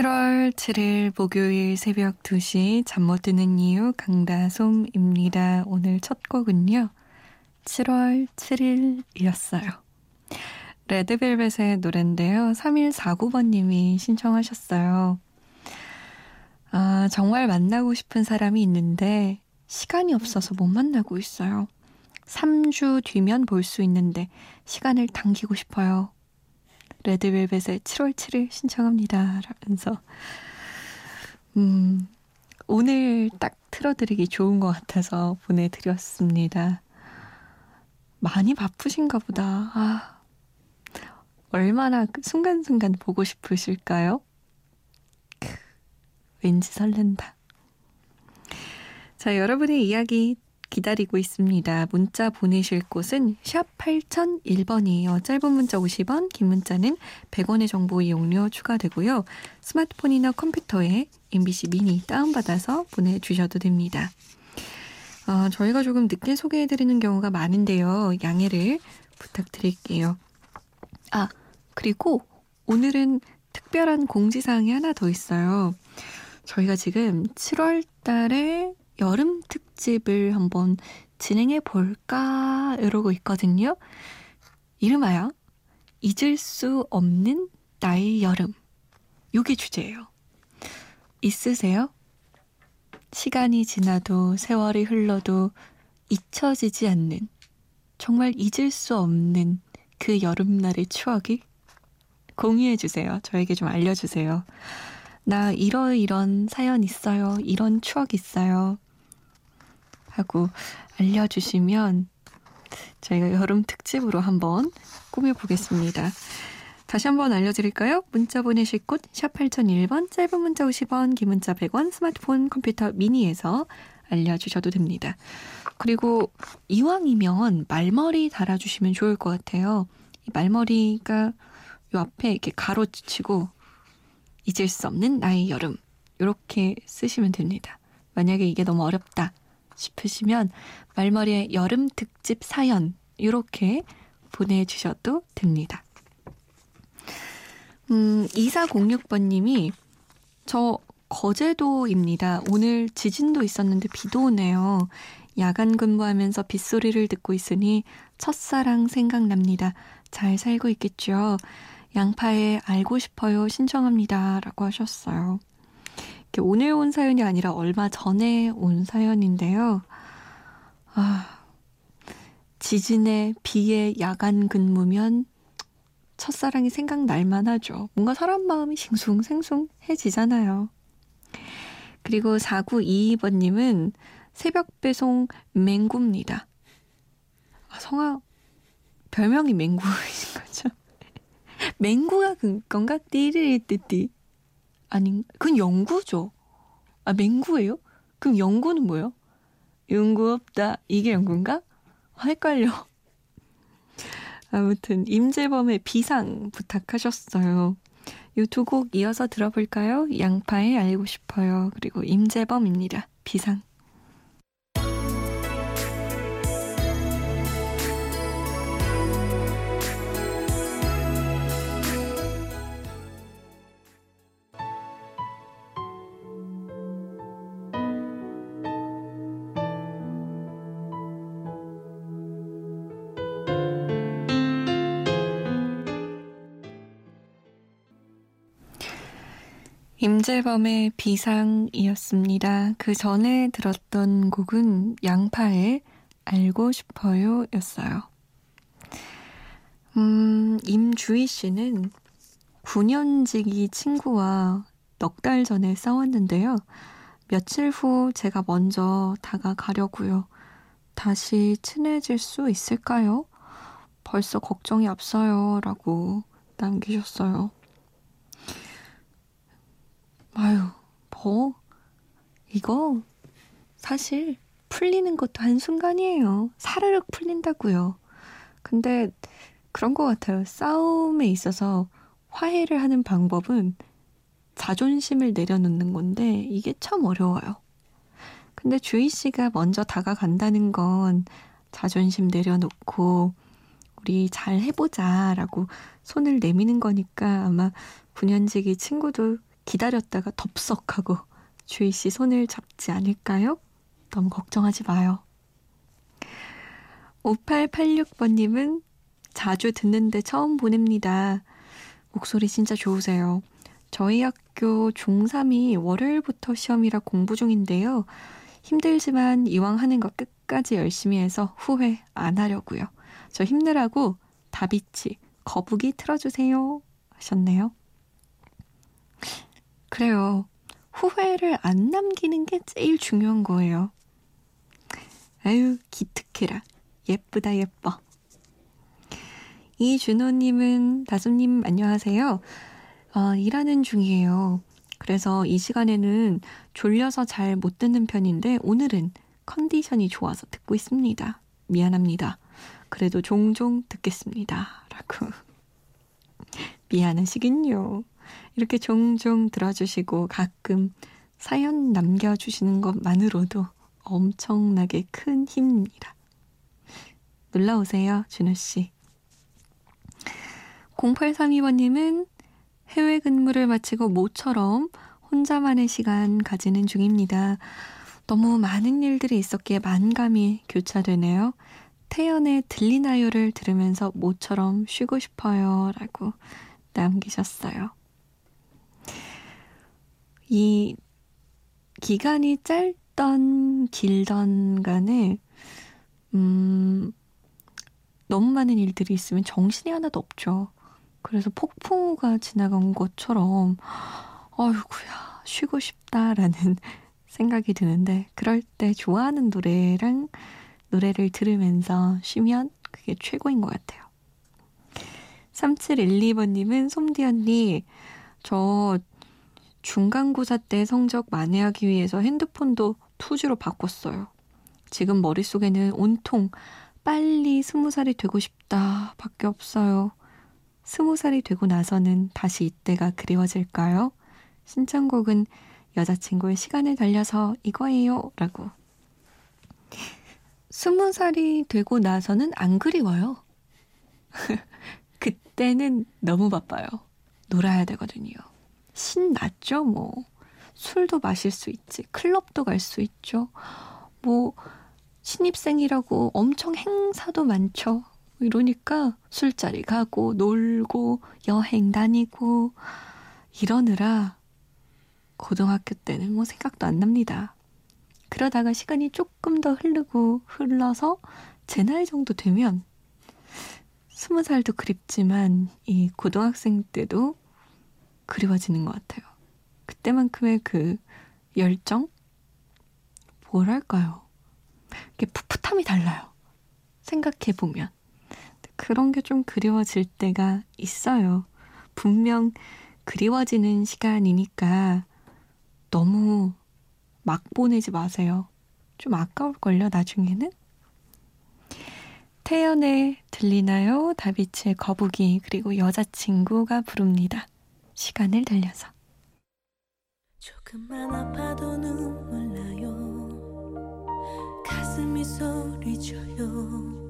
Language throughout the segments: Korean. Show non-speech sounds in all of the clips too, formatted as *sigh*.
7월 7일 목요일 새벽 2시 잠 못 드는 이유 강다솜입니다. 오늘 첫 곡은요. 7월 7일이었어요. 레드벨벳의 노래인데요. 3149번님이 신청하셨어요. 아, 정말 만나고 싶은 사람이 있는데 시간이 없어서 못 만나고 있어요. 3주 뒤면 볼 수 있는데 시간을 당기고 싶어요. 레드벨벳의 7월 7일 신청합니다. 라면서 음, 오늘 딱 틀어드리기 좋은 것 같아서 보내드렸습니다. 많이 바쁘신가 보다. 아, 얼마나 그 순간순간 보고 싶으실까요? 왠지 설렌다. 자, 여러분의 이야기 기다리고 있습니다. 문자 보내실 곳은 샵 8001번이에요. 짧은 문자 50원, 긴 문자는 100원의 정보 이용료 추가되고요. 스마트폰이나 컴퓨터에 MBC 미니 다운받아서 보내주셔도 됩니다. 어, 저희가 조금 늦게 소개해드리는 경우가 많은데요. 양해를 부탁드릴게요. 아, 그리고 오늘은 특별한 공지사항이 하나 더 있어요. 저희가 지금 7월 달에 여름 특집을 한번 진행해 볼까 이러고 있거든요. 이름하여 잊을 수 없는 나의 여름. 요게 주제예요. 있으세요? 시간이 지나도 세월이 흘러도 잊혀지지 않는 정말 잊을 수 없는 그 여름날의 추억이 공유해 주세요. 저에게 좀 알려 주세요. 나 이러이런 사연 있어요. 이런 추억 있어요. 하고 알려주시면 저희가 여름 특집으로 한번 꾸며보겠습니다. 다시 한번 알려드릴까요? 문자 보내실 곳 샵 8001번 짧은 문자 50원 긴 문자 100원 스마트폰 컴퓨터 미니에서 알려주셔도 됩니다. 그리고 이왕이면 말머리 달아주시면 좋을 것 같아요. 이 말머리가 요 앞에 이렇게 가로치고 잊을 수 없는 나의 여름 이렇게 쓰시면 됩니다. 만약에 이게 너무 어렵다 싶으시면 말머리에 여름 특집 사연 이렇게 보내주셔도 됩니다. 음, 2406번님이 저 거제도입니다. 오늘 지진도 있었는데 비도 오네요. 야간 근무하면서 빗소리를 듣고 있으니 첫사랑 생각납니다. 잘 살고 있겠죠? 양파에 알고 싶어요 신청합니다. 라고 하셨어요. 오늘 온 사연이 아니라 얼마 전에 온 사연인데요. 아, 지진에 비에 야간 근무면 첫사랑이 생각날만 하죠. 뭔가 사람 마음이 싱숭생숭해지잖아요. 그리고 4922번님은 새벽 배송 맹구입니다. 아, 성아, 별명이 맹구이신 거죠? *laughs* 맹구가 그건가? 띠리리띠띠. 아닌, 그건 연구죠. 아, 맹구예요? 그럼 연구는 뭐예요? 연구 없다. 이게 연구인가? 헷갈려. *laughs* 아무튼 임재범의 비상 부탁하셨어요. 이 두 곡 이어서 들어볼까요? 양파에 알고 싶어요. 그리고 임재범입니다. 비상. 임재범의 비상이었습니다. 그 전에 들었던 곡은 양파의 알고 싶어요 였어요. 음, 임주희 씨는 9년지기 친구와 넉 달 전에 싸웠는데요. 며칠 후 제가 먼저 다가가려고요. 다시 친해질 수 있을까요? 벌써 걱정이 앞서요. 라고 남기셨어요. 아유, 뭐, 이거 사실 풀리는 것도 한순간이에요. 사르륵 풀린다고요. 근데 그런 것 같아요. 싸움에 있어서 화해를 하는 방법은 자존심을 내려놓는 건데 이게 참 어려워요. 근데 주희 씨가 먼저 다가간다는 건 자존심 내려놓고 우리 잘 해보자 라고 손을 내미는 거니까 아마 9년지기 친구도 기다렸다가 덥석하고 주희 씨 손을 잡지 않을까요? 너무 걱정하지 마요. 5886번님은 자주 듣는데 처음 보냅니다. 목소리 진짜 좋으세요. 저희 학교 중3이 월요일부터 시험이라 공부 중인데요. 힘들지만 이왕 하는 거 끝까지 열심히 해서 후회 안 하려고요. 저 힘내라고 다비치 거북이 틀어주세요 하셨네요. 그래요. 후회를 안 남기는 게 제일 중요한 거예요. 아유, 기특해라. 예쁘다, 예뻐. 이준호님은, 다솜님, 안녕하세요. 어, 일하는 중이에요. 그래서 이 시간에는 졸려서 잘 못 듣는 편인데, 오늘은 컨디션이 좋아서 듣고 있습니다. 미안합니다. 그래도 종종 듣겠습니다. 라고. *laughs* 미안하시긴요. 이렇게 종종 들어주시고 가끔 사연 남겨주시는 것만으로도 엄청나게 큰 힘입니다. 놀러 오세요, 준우 씨. 0832번님은 해외 근무를 마치고 모처럼 혼자만의 시간 가지는 중입니다. 너무 많은 일들이 있었기에 만감이 교차되네요. 태연의 들리나요를 들으면서 모처럼 쉬고 싶어요. 라고 남기셨어요. 이 기간이 짧던 길던 간에 음 너무 많은 일들이 있으면 정신이 하나도 없죠. 그래서 폭풍우가 지나간 것처럼 어이구야 쉬고 싶다라는 *laughs* 생각이 드는데 그럴 때 좋아하는 노래랑 노래를 들으면서 쉬면 그게 최고인 것 같아요. 3712번님은 솜디 언니 저 중간고사 때 성적 만회하기 위해서 핸드폰도 투지로 바꿨어요. 지금 머릿속에는 온통 빨리 스무 살이 되고 싶다 밖에 없어요. 스무 살이 되고 나서는 다시 이때가 그리워질까요? 신청곡은 여자친구의 시간을 달려서 이거예요. 라고. 스무 살이 되고 나서는 안 그리워요. *laughs* 그때는 너무 바빠요. 놀아야 되거든요. 신났죠, 뭐. 술도 마실 수 있지. 클럽도 갈 수 있죠. 뭐, 신입생이라고 엄청 행사도 많죠. 이러니까 술자리 가고, 놀고, 여행 다니고, 이러느라 고등학교 때는 뭐 생각도 안 납니다. 그러다가 시간이 조금 더 흐르고 흘러서 제 나이 정도 되면 스무 살도 그립지만 이 고등학생 때도 그리워지는 것 같아요. 그때만큼의 그 열정? 뭐랄까요. 이게 풋풋함이 달라요. 생각해보면. 그런 게 좀 그리워질 때가 있어요. 분명 그리워지는 시간이니까 너무 막 보내지 마세요. 좀 아까울걸요, 나중에는? 태연의 들리나요? 다비치의 거북이, 그리고 여자친구가 부릅니다. 시간을 달려서. 조금만 아파도 눈물 나요. 가슴이 소리쳐요.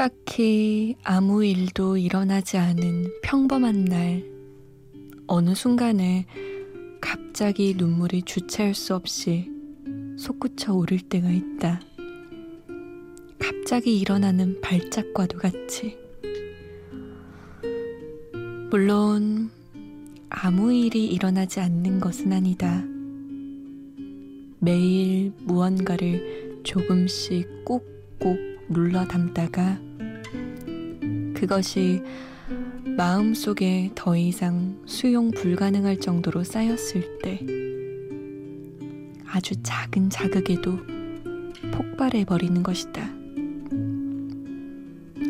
딱히 아무 일도 일어나지 않은 평범한 날, 어느 순간에 갑자기 눈물이 주체할 수 없이 솟구쳐 오를 때가 있다. 갑자기 일어나는 발작과도 같이. 물론, 아무 일이 일어나지 않는 것은 아니다. 매일 무언가를 조금씩 꾹꾹 눌러 담다가 그것이 마음속에 더 이상 수용 불가능할 정도로 쌓였을 때 아주 작은 자극에도 폭발해 버리는 것이다.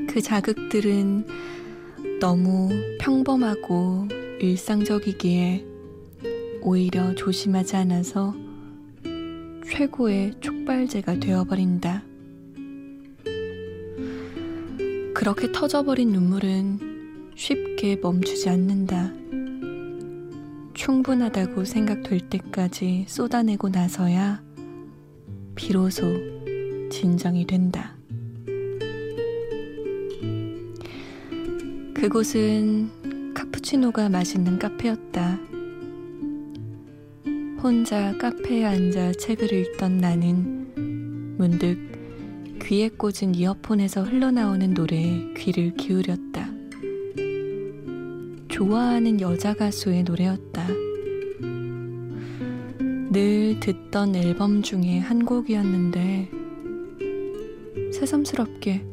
그 자극들은 너무 평범하고 일상적이기에 오히려 조심하지 않아서 최고의 촉발제가 되어버린다. 그렇게 터져버린 눈물은 쉽게 멈추지 않는다. 충분하다고 생각될 때까지 쏟아내고 나서야 비로소 진정이 된다. 그곳은 카푸치노가 맛있는 카페였다. 혼자 카페에 앉아 책을 읽던 나는 문득 귀에 꽂은 이어폰에서 흘러나오는 노래에 귀를 기울였다. 좋아하는 여자 가수의 노래였다. 늘 듣던 앨범 중에 한 곡이었는데 새삼스럽게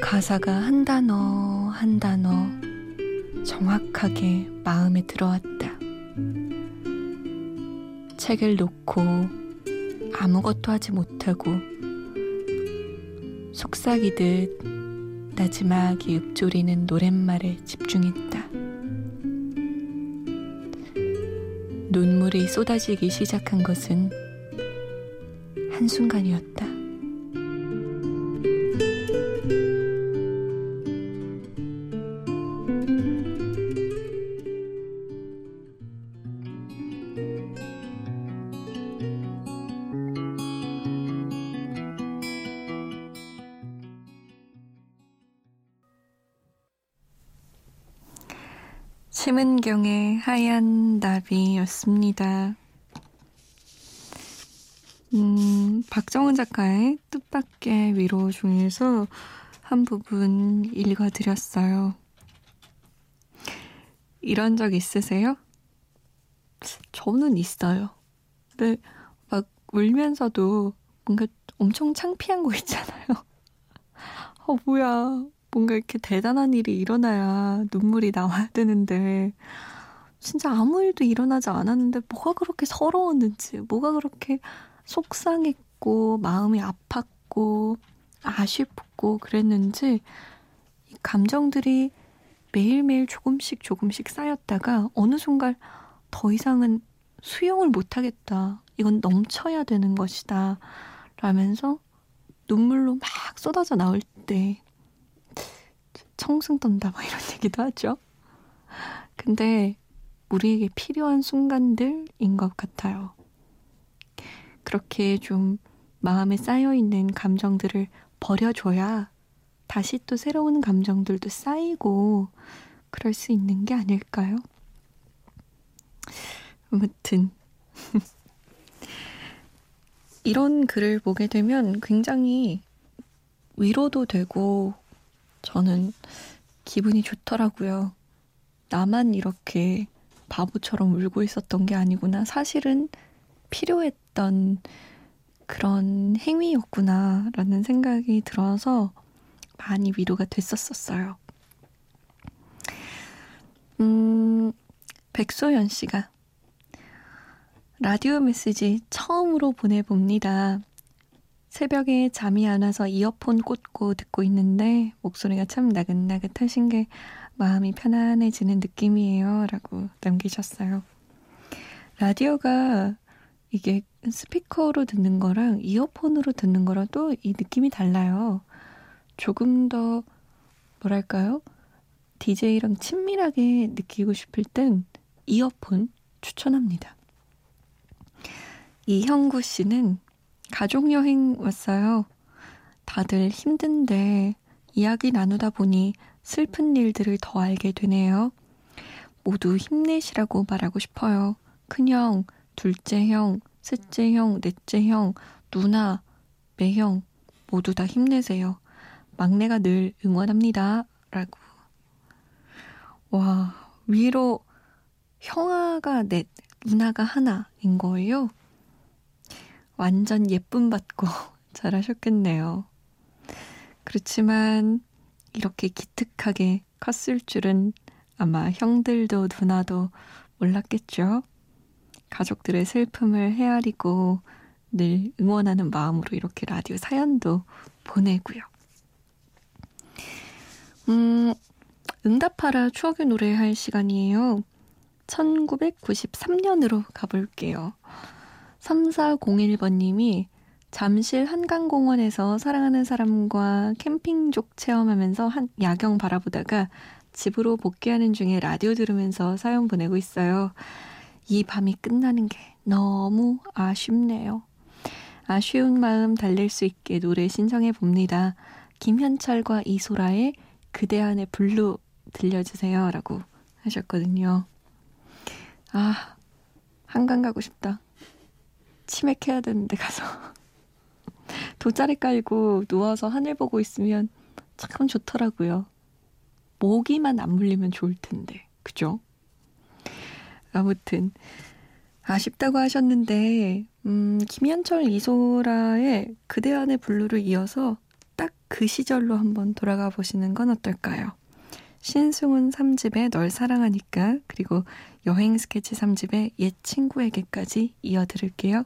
가사가 한 단어 한 단어 정확하게 마음에 들어왔다. 책을 놓고 아무것도 하지 못하고 속삭이듯 나지막이 읊조리는 노랫말에 집중했다. 눈물이 쏟아지기 시작한 것은 한순간이었다. 심은경의 하얀 나비였습니다. 음, 박정은 작가의 뜻밖의 위로 중에서 한 부분 읽어드렸어요. 이런 적 있으세요? 저는 있어요. 근데 막 울면서도 뭔가 엄청 창피한 거 있잖아요. *laughs* 어, 뭐야. 뭔가 이렇게 대단한 일이 일어나야 눈물이 나와야 되는데, 진짜 아무 일도 일어나지 않았는데, 뭐가 그렇게 서러웠는지, 뭐가 그렇게 속상했고, 마음이 아팠고, 아쉽고, 그랬는지, 이 감정들이 매일매일 조금씩 조금씩 쌓였다가, 어느 순간 더 이상은 수용을 못하겠다. 이건 넘쳐야 되는 것이다. 라면서 눈물로 막 쏟아져 나올 때, 청승 떤다 막 이런 얘기도 하죠. 근데 우리에게 필요한 순간들인 것 같아요. 그렇게 좀 마음에 쌓여있는 감정들을 버려줘야 다시 또 새로운 감정들도 쌓이고 그럴 수 있는 게 아닐까요? 아무튼 *laughs* 이런 글을 보게 되면 굉장히 위로도 되고 저는 기분이 좋더라고요. 나만 이렇게 바보처럼 울고 있었던 게 아니구나. 사실은 필요했던 그런 행위였구나. 라는 생각이 들어서 많이 위로가 됐었었어요. 음, 백소연 씨가 라디오 메시지 처음으로 보내봅니다. 새벽에 잠이 안 와서 이어폰 꽂고 듣고 있는데 목소리가 참 나긋나긋하신 게 마음이 편안해지는 느낌이에요. 라고 남기셨어요. 라디오가 이게 스피커로 듣는 거랑 이어폰으로 듣는 거랑 또 이 느낌이 달라요. 조금 더 뭐랄까요? DJ랑 친밀하게 느끼고 싶을 땐 이어폰 추천합니다. 이형구 씨는 가족여행 왔어요. 다들 힘든데 이야기 나누다 보니 슬픈 일들을 더 알게 되네요. 모두 힘내시라고 말하고 싶어요. 큰형, 둘째 형, 셋째 형, 넷째 형, 누나, 매형 모두 다 힘내세요. 막내가 늘 응원합니다. 라고. 와, 위로 형아가 넷, 누나가 하나인 거예요. 완전 예쁨 받고 *laughs* 잘하셨겠네요. 그렇지만 이렇게 기특하게 컸을 줄은 아마 형들도 누나도 몰랐겠죠. 가족들의 슬픔을 헤아리고 늘 응원하는 마음으로 이렇게 라디오 사연도 보내고요. 음, 응답하라 추억의 노래 할 시간이에요. 1993년으로 가볼게요. 3401번님이 잠실 한강공원에서 사랑하는 사람과 캠핑족 체험하면서 한 야경 바라보다가 집으로 복귀하는 중에 라디오 들으면서 사연 보내고 있어요. 이 밤이 끝나는 게 너무 아쉽네요. 아쉬운 마음 달랠 수 있게 노래 신청해 봅니다. 김현철과 이소라의 그대 안에 블루 들려주세요. 라고 하셨거든요. 아, 한강 가고 싶다. 치맥해야 되는데 가서. *laughs* 돗자리 깔고 누워서 하늘 보고 있으면 참 좋더라고요. 모기만 안 물리면 좋을 텐데. 그죠? 아무튼, 아쉽다고 하셨는데, 음, 김현철 이소라의 그대 안의 블루를 이어서 딱 그 시절로 한번 돌아가 보시는 건 어떨까요? 신승훈 3집의 널 사랑하니까, 그리고 여행 스케치 3집의 옛 친구에게까지 이어드릴게요.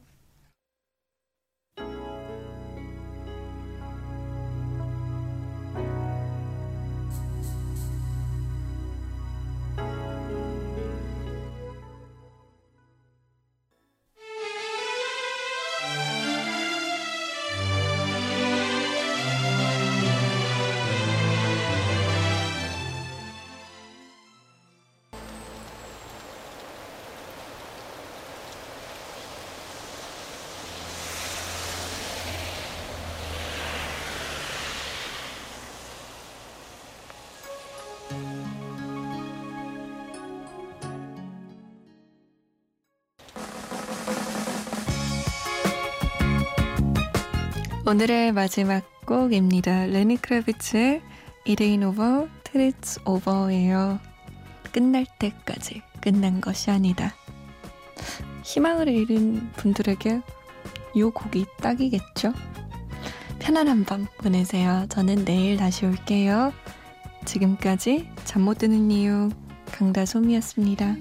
오늘의 마지막 곡입니다. 레니 크라비츠의 It Ain't Over Till It's Over예요. 끝날 때까지 끝난 것이 아니다. 희망을 잃은 분들에게 이 곡이 딱이겠죠? 편안한 밤 보내세요. 저는 내일 다시 올게요. 지금까지 잠 못 드는 이유 강다솜이었습니다.